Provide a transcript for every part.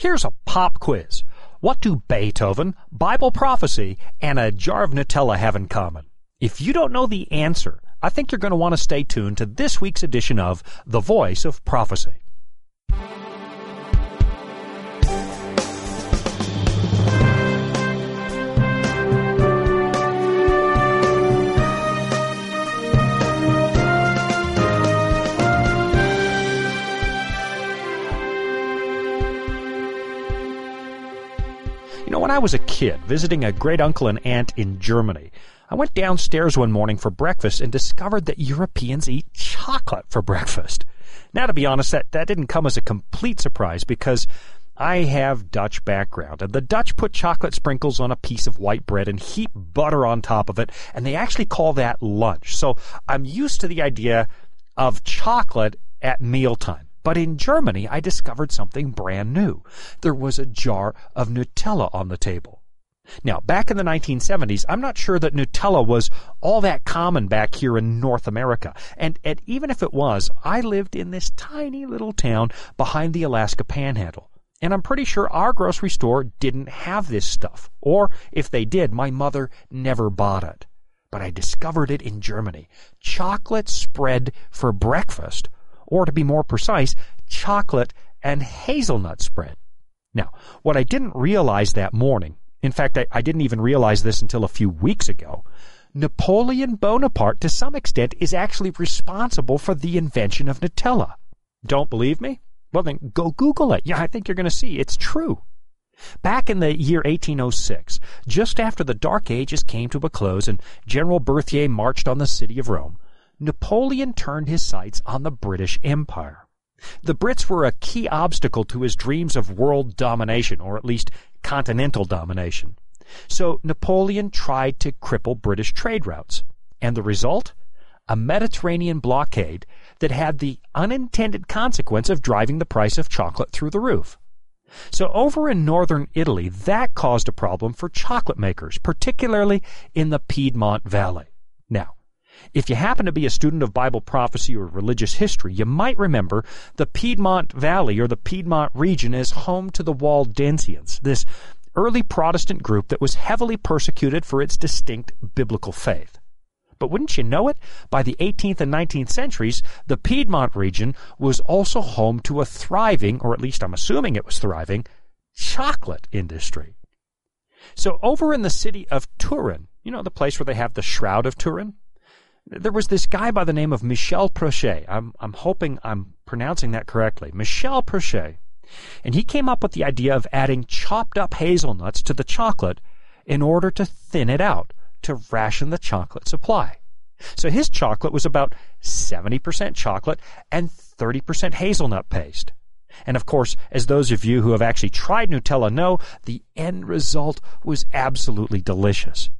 Here's a pop quiz. What do Beethoven, Bible prophecy, and a jar of Nutella have in common? If you don't know the answer, I think you're going to want to stay tuned to this week's edition of The Voice of Prophecy. When I was a kid visiting a great uncle and aunt in Germany, I went downstairs one morning for breakfast and discovered that Europeans eat chocolate for breakfast. Now, to be honest, that, that didn't come as a complete surprise because I have Dutch background, and the Dutch put chocolate sprinkles on a piece of white bread and heap butter on top of it, and they actually call that lunch. So I'm used to the idea of chocolate at mealtime. But in Germany, I discovered something brand new. There was a jar of Nutella on the table. Now, back in the 1970s, I'm not sure that Nutella was all that common back here in North America. And, and even if it was, I lived in this tiny little town behind the Alaska Panhandle. And I'm pretty sure our grocery store didn't have this stuff. Or if they did, my mother never bought it. But I discovered it in Germany. Chocolate spread for breakfast or to be more precise, chocolate and hazelnut spread. Now, what I didn't realize that morning, in fact, I, I, didn't even realize this until a few weeks ago, Napoleon Bonaparte, to some extent, is actually responsible for the invention of Nutella. Don't believe me? Well, then go Google it. Yeah, I think you're going to see it's true. Back in the year 1806, just after the Dark Ages came to a close and General Berthier marched on the city of Rome, Napoleon turned his sights on the British Empire. The Brits were a key obstacle to his dreams of world domination, or at least continental domination. So Napoleon tried to cripple British trade routes. And the result? A Mediterranean blockade that had the unintended consequence of driving the price of chocolate through the roof. So over in northern Italy, that caused a problem for chocolate makers, particularly in the Piedmont Valley. Now, if you happen to be a student of Bible prophecy or religious history, you might remember the Piedmont Valley or the Piedmont region as home to the Waldensians, this early Protestant group that was heavily persecuted for its distinct biblical faith. But wouldn't you know it? By the 18th and 19th centuries, the Piedmont region was also home to a thriving, or at least I'm assuming it was thriving, chocolate industry. So over in the city of Turin, you know the place where they have the Shroud of Turin? There was this guy by the name of Michel Prochet. I'm, I'm hoping I'm pronouncing that correctly. Michel Prochet. And he came up with the idea of adding chopped up hazelnuts to the chocolate in order to thin it out, to ration the chocolate supply. So his chocolate was about 70% chocolate and 30% hazelnut paste. And of course, as those of you who have actually tried Nutella know, the end result was absolutely delicious.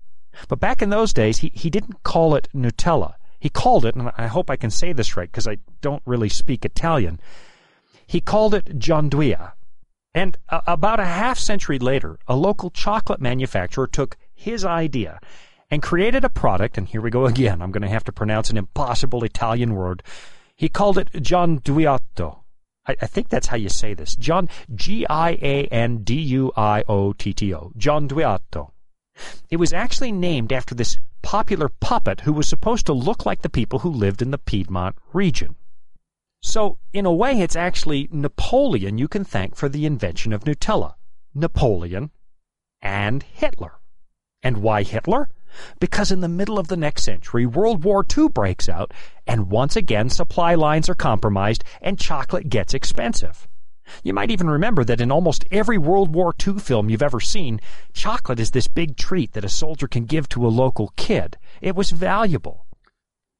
But back in those days, he, he didn't call it Nutella. He called it, and I hope I can say this right because I don't really speak Italian, he called it gianduia. And about a half century later, a local chocolate manufacturer took his idea and created a product, and here we go again, I'm going to have to pronounce an impossible Italian word. He called it gianduiotto. I, I think that's how you say this. John, G-I-A-N-D-U-I-O-T-T-O. Gianduiotto. It was actually named after this popular puppet who was supposed to look like the people who lived in the Piedmont region. So, in a way, it's actually Napoleon you can thank for the invention of Nutella. Napoleon and Hitler. And why Hitler? Because in the middle of the next century, World War II breaks out, and once again supply lines are compromised and chocolate gets expensive. You might even remember that in almost every World War II film you've ever seen, chocolate is this big treat that a soldier can give to a local kid. It was valuable.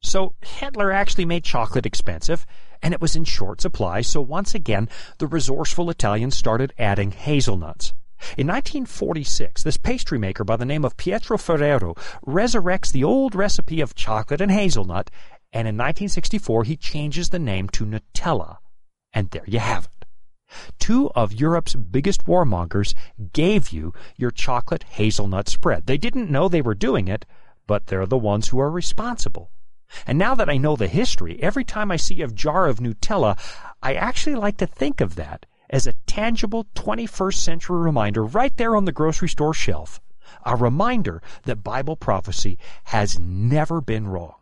So Hitler actually made chocolate expensive, and it was in short supply, so once again the resourceful Italians started adding hazelnuts. In 1946, this pastry maker by the name of Pietro Ferrero resurrects the old recipe of chocolate and hazelnut, and in 1964 he changes the name to Nutella. And there you have it. Two of Europe's biggest warmongers gave you your chocolate hazelnut spread. They didn't know they were doing it, but they're the ones who are responsible. And now that I know the history, every time I see a jar of Nutella, I actually like to think of that as a tangible 21st century reminder right there on the grocery store shelf. A reminder that Bible prophecy has never been wrong.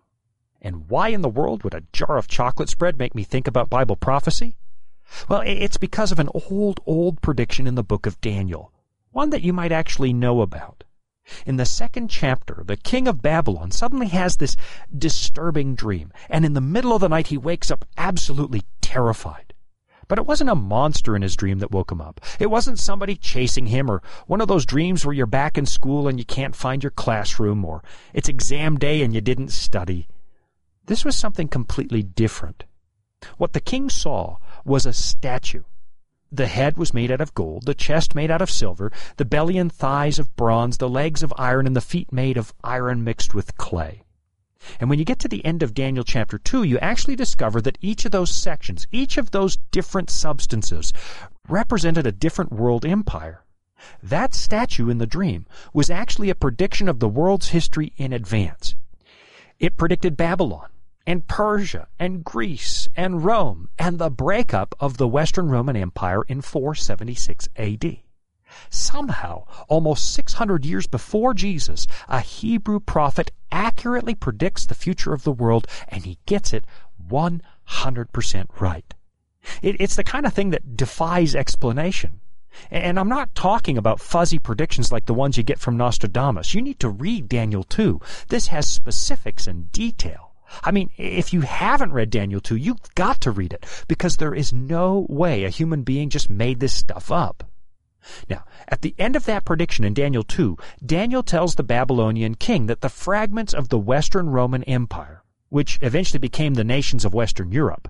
And why in the world would a jar of chocolate spread make me think about Bible prophecy? Well, it's because of an old, old prediction in the book of Daniel, one that you might actually know about. In the second chapter, the king of Babylon suddenly has this disturbing dream, and in the middle of the night he wakes up absolutely terrified. But it wasn't a monster in his dream that woke him up. It wasn't somebody chasing him or one of those dreams where you're back in school and you can't find your classroom or it's exam day and you didn't study. This was something completely different. What the king saw was a statue the head was made out of gold, the chest made out of silver, the belly and thighs of bronze, the legs of iron, and the feet made of iron mixed with clay. And when you get to the end of Daniel chapter 2, you actually discover that each of those sections, each of those different substances, represented a different world empire. That statue in the dream was actually a prediction of the world's history in advance. It predicted Babylon, and Persia and Greece and Rome and the breakup of the Western Roman Empire in 476 AD. Somehow, almost 600 years before Jesus, a Hebrew prophet accurately predicts the future of the world and he gets it 100% right. It, it's the kind of thing that defies explanation. And I'm not talking about fuzzy predictions like the ones you get from Nostradamus. You need to read Daniel 2. This has specifics and detail. I mean, if you haven't read Daniel 2, you've got to read it because there is no way a human being just made this stuff up. Now, at the end of that prediction in Daniel 2, Daniel tells the Babylonian king that the fragments of the Western Roman Empire, which eventually became the nations of Western Europe,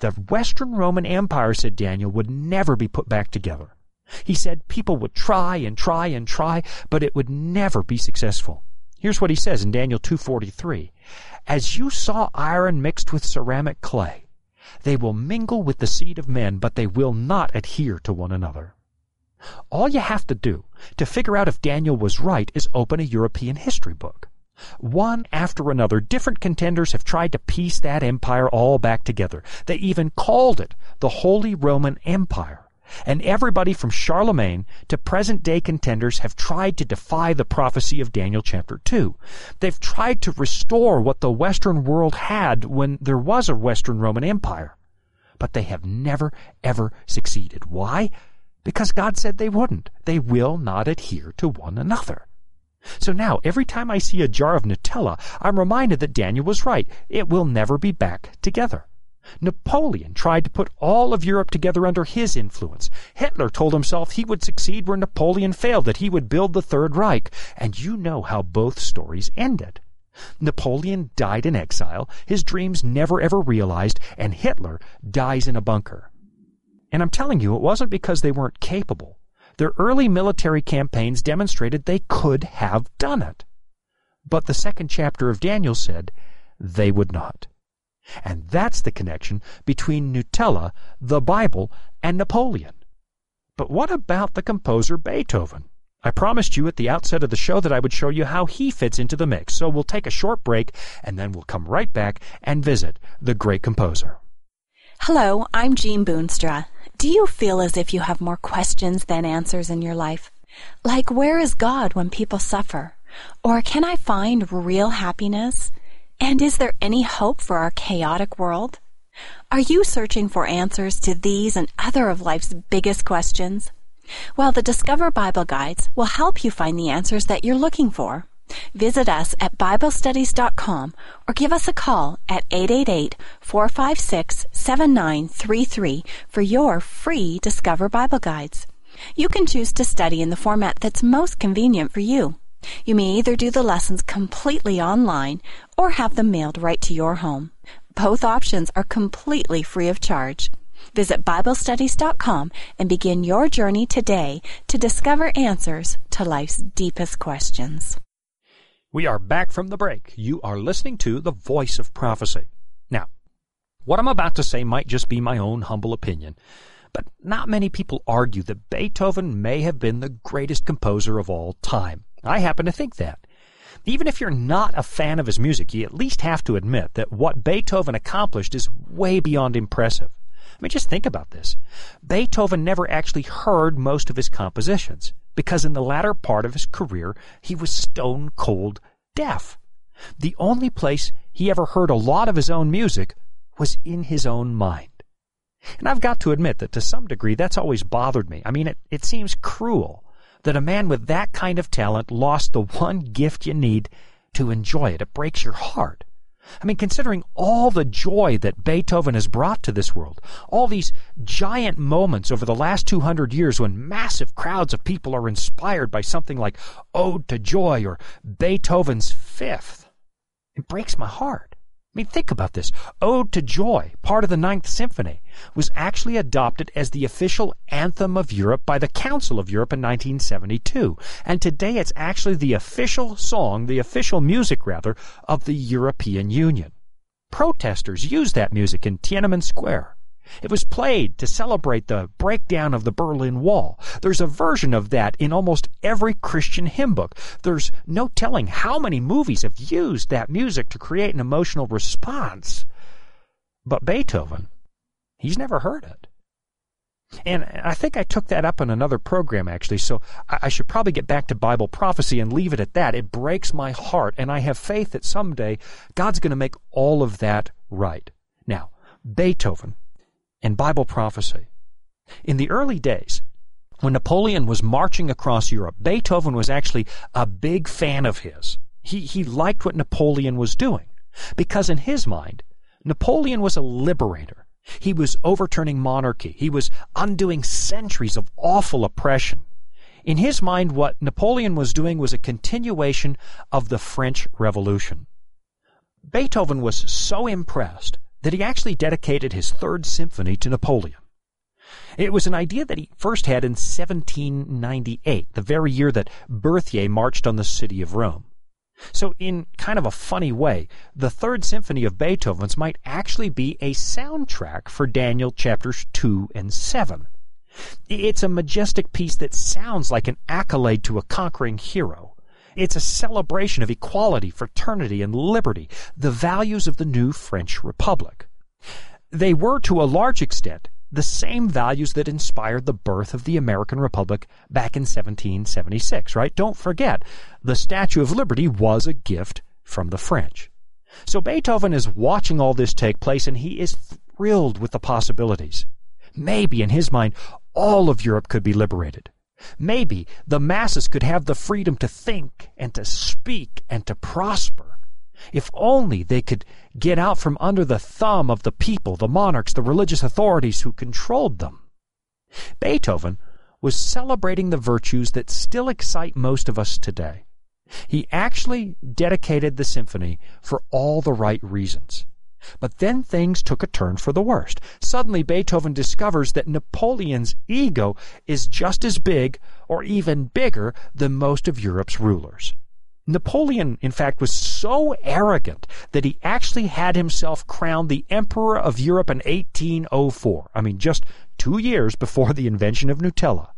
the Western Roman Empire, said Daniel, would never be put back together. He said people would try and try and try, but it would never be successful. Here's what he says in Daniel 2:43. As you saw iron mixed with ceramic clay, they will mingle with the seed of men, but they will not adhere to one another. All you have to do to figure out if Daniel was right is open a European history book. One after another, different contenders have tried to piece that empire all back together. They even called it the Holy Roman Empire. And everybody from Charlemagne to present day contenders have tried to defy the prophecy of Daniel chapter 2. They've tried to restore what the Western world had when there was a Western Roman Empire. But they have never, ever succeeded. Why? Because God said they wouldn't. They will not adhere to one another. So now, every time I see a jar of Nutella, I'm reminded that Daniel was right. It will never be back together. Napoleon tried to put all of Europe together under his influence. Hitler told himself he would succeed where Napoleon failed, that he would build the Third Reich. And you know how both stories ended. Napoleon died in exile, his dreams never ever realized, and Hitler dies in a bunker. And I'm telling you, it wasn't because they weren't capable. Their early military campaigns demonstrated they could have done it. But the second chapter of Daniel said they would not. And that's the connection between Nutella, the Bible, and Napoleon. But what about the composer Beethoven? I promised you at the outset of the show that I would show you how he fits into the mix, so we'll take a short break and then we'll come right back and visit the great composer. Hello, I'm Jean Boonstra. Do you feel as if you have more questions than answers in your life? Like, where is God when people suffer? Or can I find real happiness? And is there any hope for our chaotic world? Are you searching for answers to these and other of life's biggest questions? Well, the Discover Bible Guides will help you find the answers that you're looking for. Visit us at BibleStudies.com or give us a call at 888-456-7933 for your free Discover Bible Guides. You can choose to study in the format that's most convenient for you. You may either do the lessons completely online or have them mailed right to your home. Both options are completely free of charge. Visit BibleStudies.com and begin your journey today to discover answers to life's deepest questions. We are back from the break. You are listening to The Voice of Prophecy. Now, what I'm about to say might just be my own humble opinion, but not many people argue that Beethoven may have been the greatest composer of all time. I happen to think that. Even if you're not a fan of his music, you at least have to admit that what Beethoven accomplished is way beyond impressive. I mean, just think about this. Beethoven never actually heard most of his compositions because in the latter part of his career, he was stone cold deaf. The only place he ever heard a lot of his own music was in his own mind. And I've got to admit that to some degree that's always bothered me. I mean, it, it seems cruel that a man with that kind of talent lost the one gift you need to enjoy it. It breaks your heart. I mean, considering all the joy that Beethoven has brought to this world, all these giant moments over the last 200 years when massive crowds of people are inspired by something like Ode to Joy or Beethoven's Fifth, it breaks my heart. I mean, think about this. Ode to Joy, part of the Ninth Symphony, was actually adopted as the official anthem of Europe by the Council of Europe in 1972. And today it's actually the official song, the official music rather, of the European Union. Protesters use that music in Tiananmen Square. It was played to celebrate the breakdown of the Berlin Wall. There's a version of that in almost every Christian hymn book. There's no telling how many movies have used that music to create an emotional response. But Beethoven, he's never heard it. And I think I took that up in another program, actually, so I should probably get back to Bible prophecy and leave it at that. It breaks my heart, and I have faith that someday God's going to make all of that right. Now, Beethoven and Bible prophecy. In the early days, when Napoleon was marching across Europe, Beethoven was actually a big fan of his. He, he liked what Napoleon was doing because in his mind, Napoleon was a liberator. He was overturning monarchy. He was undoing centuries of awful oppression. In his mind, what Napoleon was doing was a continuation of the French Revolution. Beethoven was so impressed that he actually dedicated his third symphony to Napoleon. It was an idea that he first had in 1798, the very year that Berthier marched on the city of Rome. So, in kind of a funny way, the third symphony of Beethoven's might actually be a soundtrack for Daniel chapters 2 and 7. It's a majestic piece that sounds like an accolade to a conquering hero. It's a celebration of equality, fraternity, and liberty, the values of the new French Republic. They were, to a large extent, the same values that inspired the birth of the American Republic back in 1776, right? Don't forget, the Statue of Liberty was a gift from the French. So Beethoven is watching all this take place and he is thrilled with the possibilities. Maybe in his mind, all of Europe could be liberated. Maybe the masses could have the freedom to think and to speak and to prosper. If only they could get out from under the thumb of the people, the monarchs, the religious authorities who controlled them. Beethoven was celebrating the virtues that still excite most of us today. He actually dedicated the symphony for all the right reasons. But then things took a turn for the worst. Suddenly, Beethoven discovers that Napoleon's ego is just as big, or even bigger, than most of Europe's rulers. Napoleon, in fact, was so arrogant that he actually had himself crowned the Emperor of Europe in 1804. I mean, just two years before the invention of Nutella.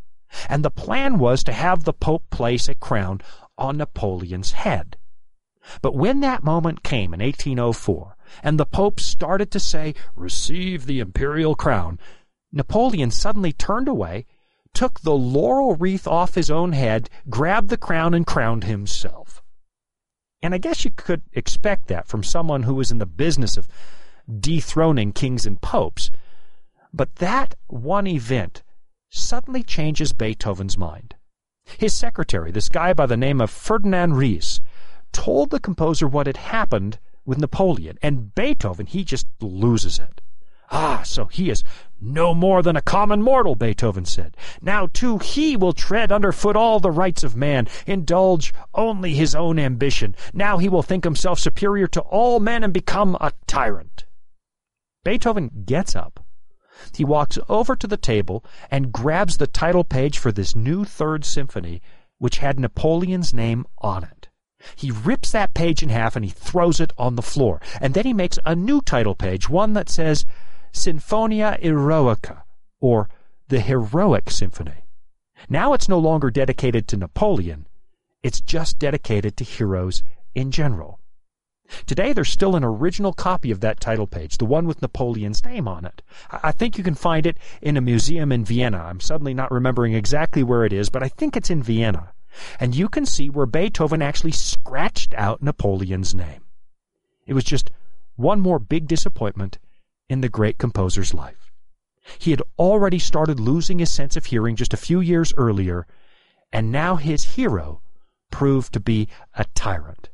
And the plan was to have the Pope place a crown on Napoleon's head. But when that moment came in 1804, and the Pope started to say, Receive the imperial crown, Napoleon suddenly turned away, took the laurel wreath off his own head, grabbed the crown, and crowned himself. And I guess you could expect that from someone who was in the business of dethroning kings and popes. But that one event suddenly changes Beethoven's mind. His secretary, this guy by the name of Ferdinand Ries, told the composer what had happened with Napoleon, and Beethoven, he just loses it. Ah, so he is no more than a common mortal, Beethoven said. Now, too, he will tread underfoot all the rights of man, indulge only his own ambition. Now he will think himself superior to all men and become a tyrant. Beethoven gets up. He walks over to the table and grabs the title page for this new Third Symphony, which had Napoleon's name on it. He rips that page in half and he throws it on the floor. And then he makes a new title page, one that says Sinfonia Eroica, or the Heroic Symphony. Now it's no longer dedicated to Napoleon, it's just dedicated to heroes in general. Today, there's still an original copy of that title page, the one with Napoleon's name on it. I think you can find it in a museum in Vienna. I'm suddenly not remembering exactly where it is, but I think it's in Vienna. And you can see where Beethoven actually scratched out Napoleon's name. It was just one more big disappointment in the great composer's life. He had already started losing his sense of hearing just a few years earlier, and now his hero proved to be a tyrant.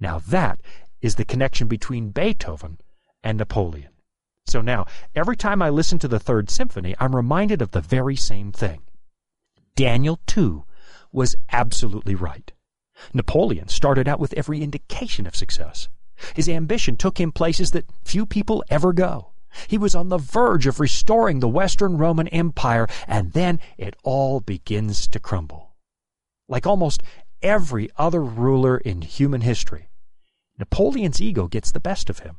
Now that is the connection between Beethoven and Napoleon. So now, every time I listen to the Third Symphony, I'm reminded of the very same thing. Daniel, too, was absolutely right. Napoleon started out with every indication of success. His ambition took him places that few people ever go. He was on the verge of restoring the Western Roman Empire, and then it all begins to crumble. Like almost every other ruler in human history, Napoleon's ego gets the best of him.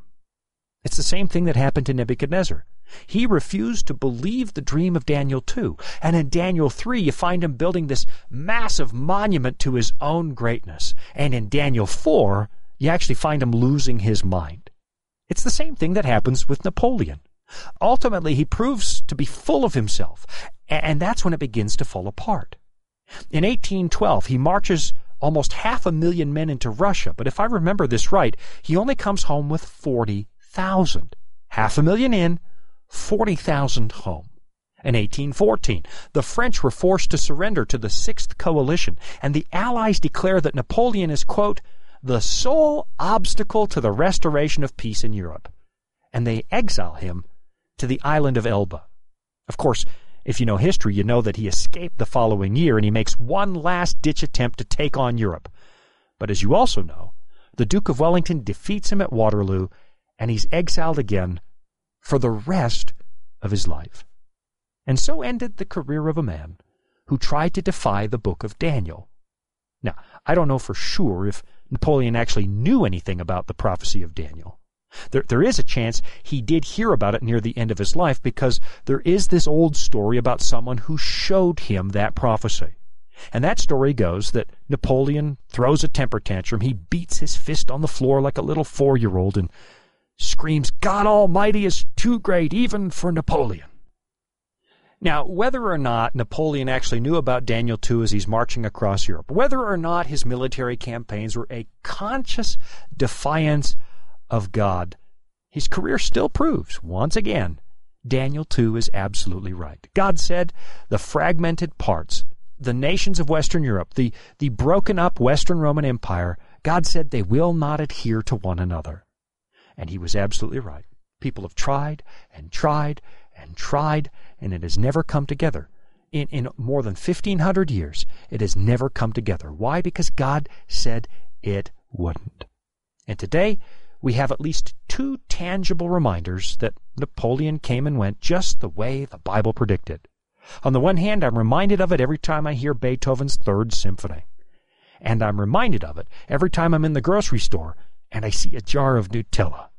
It's the same thing that happened to Nebuchadnezzar. He refused to believe the dream of Daniel 2. And in Daniel 3, you find him building this massive monument to his own greatness. And in Daniel 4, you actually find him losing his mind. It's the same thing that happens with Napoleon. Ultimately, he proves to be full of himself, and that's when it begins to fall apart. In 1812, he marches almost half a million men into Russia, but if I remember this right, he only comes home with 40,000. Half a million in, 40,000 home. In 1814, the French were forced to surrender to the Sixth Coalition, and the Allies declare that Napoleon is, quote, the sole obstacle to the restoration of peace in Europe. And they exile him to the island of Elba. Of course, if you know history, you know that he escaped the following year and he makes one last ditch attempt to take on Europe. But as you also know, the Duke of Wellington defeats him at Waterloo and he's exiled again for the rest of his life. And so ended the career of a man who tried to defy the book of Daniel. Now, I don't know for sure if Napoleon actually knew anything about the prophecy of Daniel. There, there is a chance he did hear about it near the end of his life because there is this old story about someone who showed him that prophecy. And that story goes that Napoleon throws a temper tantrum. He beats his fist on the floor like a little four year old and screams, God Almighty is too great even for Napoleon. Now, whether or not Napoleon actually knew about Daniel 2 as he's marching across Europe, whether or not his military campaigns were a conscious defiance of God. His career still proves, once again, Daniel 2 is absolutely right. God said the fragmented parts, the nations of Western Europe, the, the broken up Western Roman Empire, God said they will not adhere to one another. And he was absolutely right. People have tried and tried and tried, and it has never come together. In, in more than 1,500 years, it has never come together. Why? Because God said it wouldn't. And today, we have at least two tangible reminders that Napoleon came and went just the way the Bible predicted. On the one hand, I'm reminded of it every time I hear Beethoven's Third Symphony. And I'm reminded of it every time I'm in the grocery store and I see a jar of Nutella.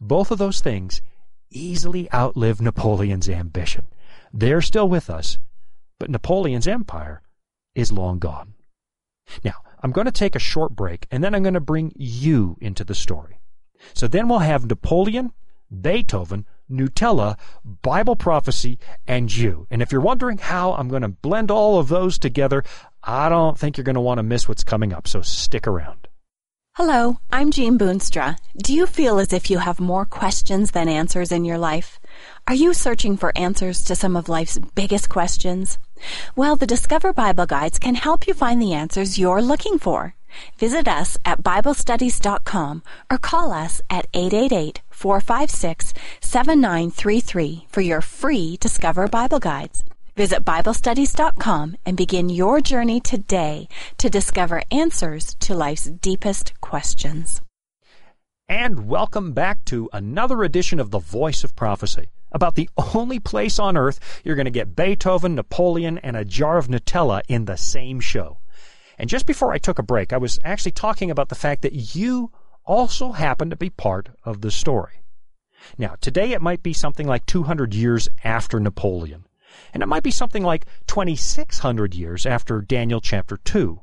Both of those things easily outlive Napoleon's ambition. They're still with us, but Napoleon's empire is long gone. Now, I'm going to take a short break and then I'm going to bring you into the story. So then we'll have Napoleon, Beethoven, Nutella, Bible prophecy, and you. And if you're wondering how I'm going to blend all of those together, I don't think you're going to want to miss what's coming up, so stick around. Hello, I'm Jean Boonstra. Do you feel as if you have more questions than answers in your life? Are you searching for answers to some of life's biggest questions? Well, the Discover Bible Guides can help you find the answers you're looking for. Visit us at BibleStudies.com or call us at 888 456 7933 for your free Discover Bible Guides. Visit BibleStudies.com and begin your journey today to discover answers to life's deepest questions. And welcome back to another edition of The Voice of Prophecy about the only place on earth you're going to get Beethoven, Napoleon, and a jar of Nutella in the same show. And just before I took a break, I was actually talking about the fact that you also happen to be part of the story. Now, today it might be something like 200 years after Napoleon, and it might be something like 2600 years after Daniel chapter 2.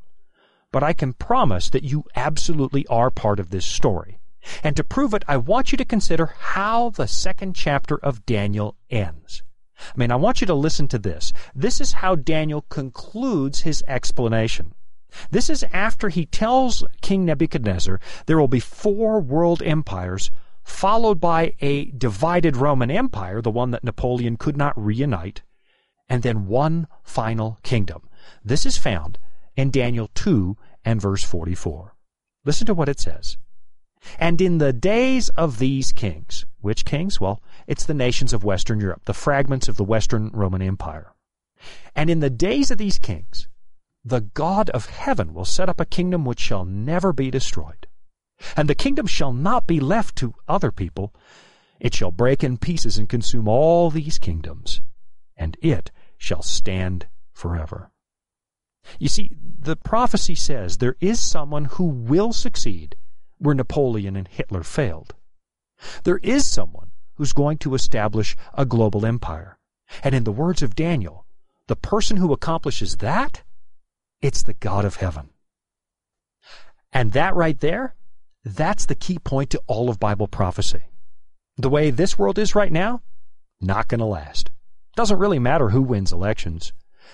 But I can promise that you absolutely are part of this story. And to prove it, I want you to consider how the second chapter of Daniel ends. I mean, I want you to listen to this. This is how Daniel concludes his explanation. This is after he tells King Nebuchadnezzar there will be four world empires, followed by a divided Roman Empire, the one that Napoleon could not reunite, and then one final kingdom. This is found in Daniel 2 and verse 44. Listen to what it says. And in the days of these kings, which kings? Well, it's the nations of Western Europe, the fragments of the Western Roman Empire. And in the days of these kings, the God of heaven will set up a kingdom which shall never be destroyed. And the kingdom shall not be left to other people. It shall break in pieces and consume all these kingdoms, and it shall stand forever. You see, the prophecy says there is someone who will succeed where Napoleon and Hitler failed. There is someone who's going to establish a global empire. And in the words of Daniel, the person who accomplishes that, it's the God of heaven. And that right there, that's the key point to all of Bible prophecy. The way this world is right now, not going to last. Doesn't really matter who wins elections.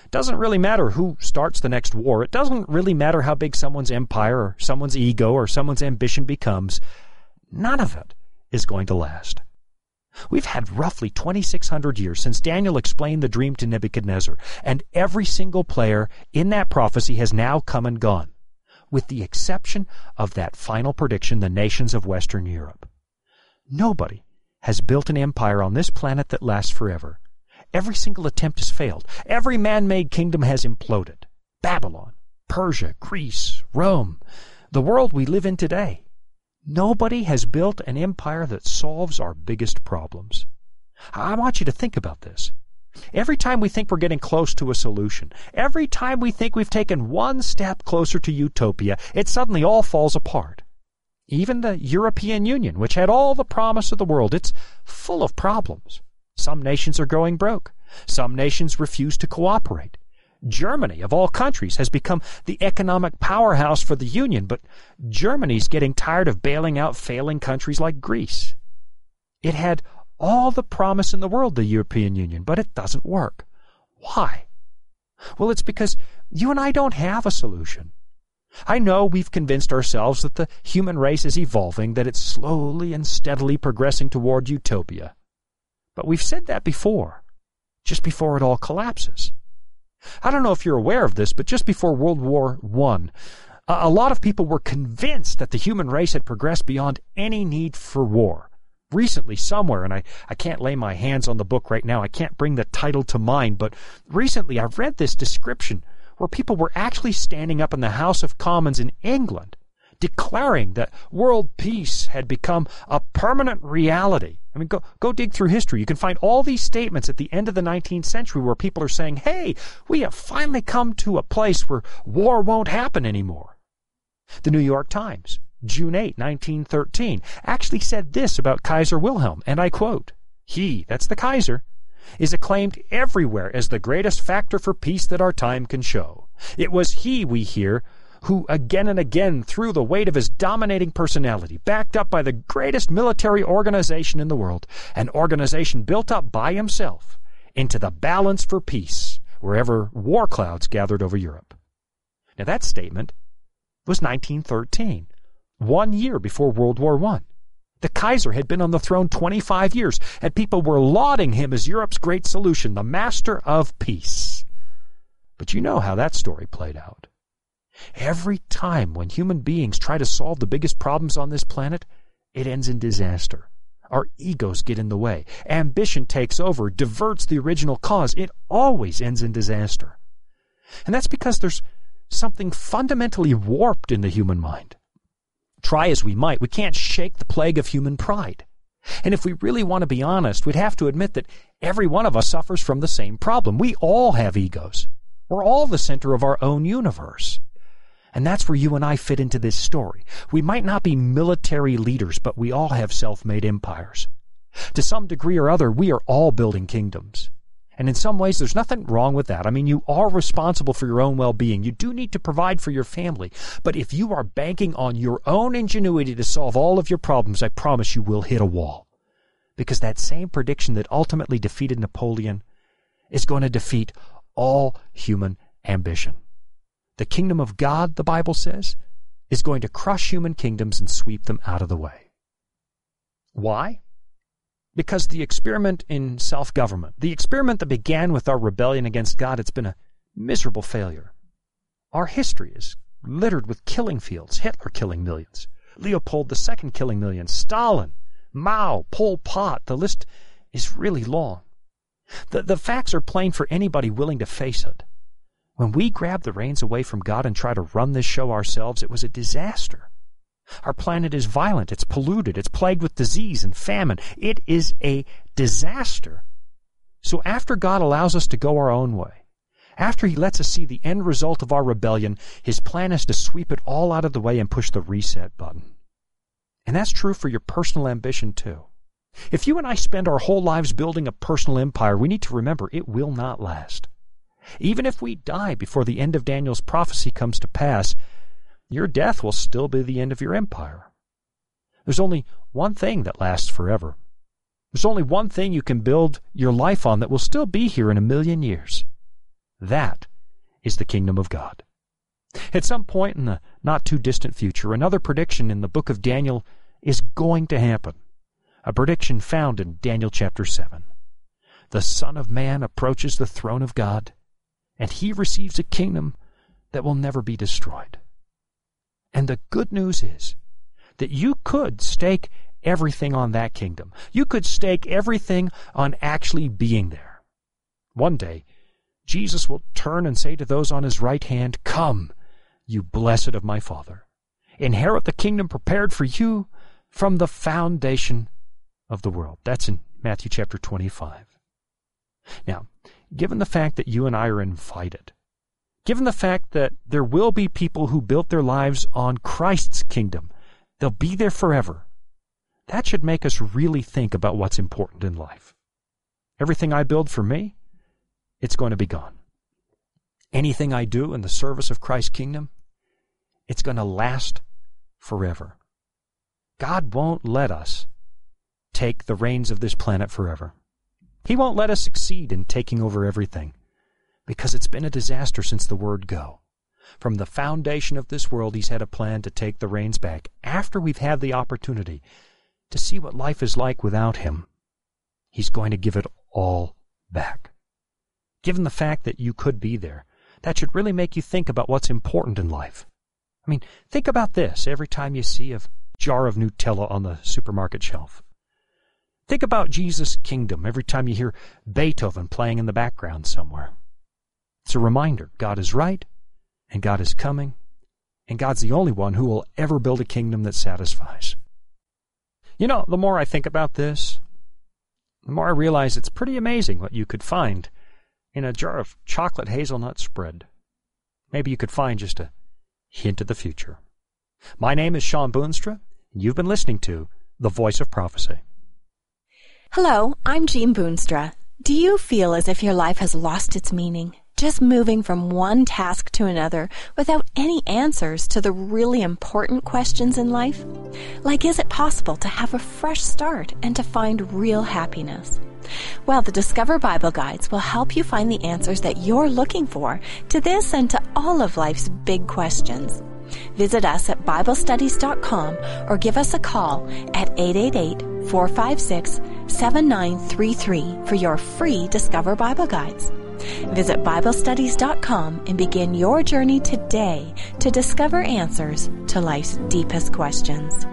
Doesn't really matter who starts the next war. It doesn't really matter how big someone's empire or someone's ego or someone's ambition becomes. None of it is going to last. We've had roughly 2,600 years since Daniel explained the dream to Nebuchadnezzar, and every single player in that prophecy has now come and gone, with the exception of that final prediction, the nations of Western Europe. Nobody has built an empire on this planet that lasts forever. Every single attempt has failed. Every man-made kingdom has imploded. Babylon, Persia, Greece, Rome, the world we live in today. Nobody has built an empire that solves our biggest problems. I want you to think about this. Every time we think we're getting close to a solution, every time we think we've taken one step closer to utopia, it suddenly all falls apart. Even the European Union, which had all the promise of the world, it's full of problems. Some nations are going broke. Some nations refuse to cooperate. Germany, of all countries, has become the economic powerhouse for the Union, but Germany's getting tired of bailing out failing countries like Greece. It had all the promise in the world, the European Union, but it doesn't work. Why? Well, it's because you and I don't have a solution. I know we've convinced ourselves that the human race is evolving, that it's slowly and steadily progressing toward utopia. But we've said that before, just before it all collapses. I don't know if you're aware of this, but just before World War I, a lot of people were convinced that the human race had progressed beyond any need for war. Recently, somewhere, and I, I can't lay my hands on the book right now, I can't bring the title to mind, but recently I read this description where people were actually standing up in the House of Commons in England declaring that world peace had become a permanent reality. I mean, go, go dig through history. You can find all these statements at the end of the 19th century where people are saying, hey, we have finally come to a place where war won't happen anymore. The New York Times, June 8, 1913, actually said this about Kaiser Wilhelm, and I quote, He, that's the Kaiser, is acclaimed everywhere as the greatest factor for peace that our time can show. It was he, we hear, who again and again threw the weight of his dominating personality, backed up by the greatest military organization in the world, an organization built up by himself, into the balance for peace wherever war clouds gathered over Europe. Now that statement was 1913, one year before World War I. The Kaiser had been on the throne 25 years, and people were lauding him as Europe's great solution, the master of peace. But you know how that story played out. Every time when human beings try to solve the biggest problems on this planet, it ends in disaster. Our egos get in the way. Ambition takes over, diverts the original cause. It always ends in disaster. And that's because there's something fundamentally warped in the human mind. Try as we might, we can't shake the plague of human pride. And if we really want to be honest, we'd have to admit that every one of us suffers from the same problem. We all have egos. We're all the center of our own universe. And that's where you and I fit into this story. We might not be military leaders, but we all have self-made empires. To some degree or other, we are all building kingdoms. And in some ways, there's nothing wrong with that. I mean, you are responsible for your own well being. You do need to provide for your family. But if you are banking on your own ingenuity to solve all of your problems, I promise you will hit a wall. Because that same prediction that ultimately defeated Napoleon is going to defeat all human ambition. The kingdom of God, the Bible says, is going to crush human kingdoms and sweep them out of the way. Why? Because the experiment in self government, the experiment that began with our rebellion against God, it's been a miserable failure. Our history is littered with killing fields, Hitler killing millions, Leopold II killing millions, Stalin, Mao, Pol Pot. The list is really long. The, the facts are plain for anybody willing to face it. When we grabbed the reins away from God and tried to run this show ourselves, it was a disaster. Our planet is violent, it's polluted, it's plagued with disease and famine. It is a disaster. So after God allows us to go our own way, after He lets us see the end result of our rebellion, His plan is to sweep it all out of the way and push the reset button. And that's true for your personal ambition too. If you and I spend our whole lives building a personal empire, we need to remember it will not last. Even if we die before the end of Daniel's prophecy comes to pass, your death will still be the end of your empire. There's only one thing that lasts forever. There's only one thing you can build your life on that will still be here in a million years. That is the kingdom of God. At some point in the not too distant future, another prediction in the book of Daniel is going to happen. A prediction found in Daniel chapter 7. The Son of Man approaches the throne of God and he receives a kingdom that will never be destroyed. And the good news is that you could stake everything on that kingdom. You could stake everything on actually being there. One day, Jesus will turn and say to those on his right hand, Come, you blessed of my Father. Inherit the kingdom prepared for you from the foundation of the world. That's in Matthew chapter 25. Now, given the fact that you and I are invited, given the fact that there will be people who built their lives on Christ's kingdom, they'll be there forever. That should make us really think about what's important in life. Everything I build for me, it's going to be gone. Anything I do in the service of Christ's kingdom, it's going to last forever. God won't let us take the reins of this planet forever. He won't let us succeed in taking over everything because it's been a disaster since the word go. From the foundation of this world, He's had a plan to take the reins back after we've had the opportunity to see what life is like without Him. He's going to give it all back. Given the fact that you could be there, that should really make you think about what's important in life. I mean, think about this every time you see a jar of Nutella on the supermarket shelf. Think about Jesus' kingdom every time you hear Beethoven playing in the background somewhere. It's a reminder God is right, and God is coming, and God's the only one who will ever build a kingdom that satisfies. You know, the more I think about this, the more I realize it's pretty amazing what you could find in a jar of chocolate hazelnut spread. Maybe you could find just a hint of the future. My name is Shawn Boonstra, and you've been listening to The Voice of Prophecy. Hello, I'm Jean Boonstra. Do you feel as if your life has lost its meaning? Just moving from one task to another without any answers to the really important questions in life? Like, is it possible to have a fresh start and to find real happiness? Well, the Discover Bible Guides will help you find the answers that you're looking for to this and to all of life's big questions. Visit us at BibleStudies.com or give us a call at 888 456 7933 for your free Discover Bible Guides. Visit BibleStudies.com and begin your journey today to discover answers to life's deepest questions.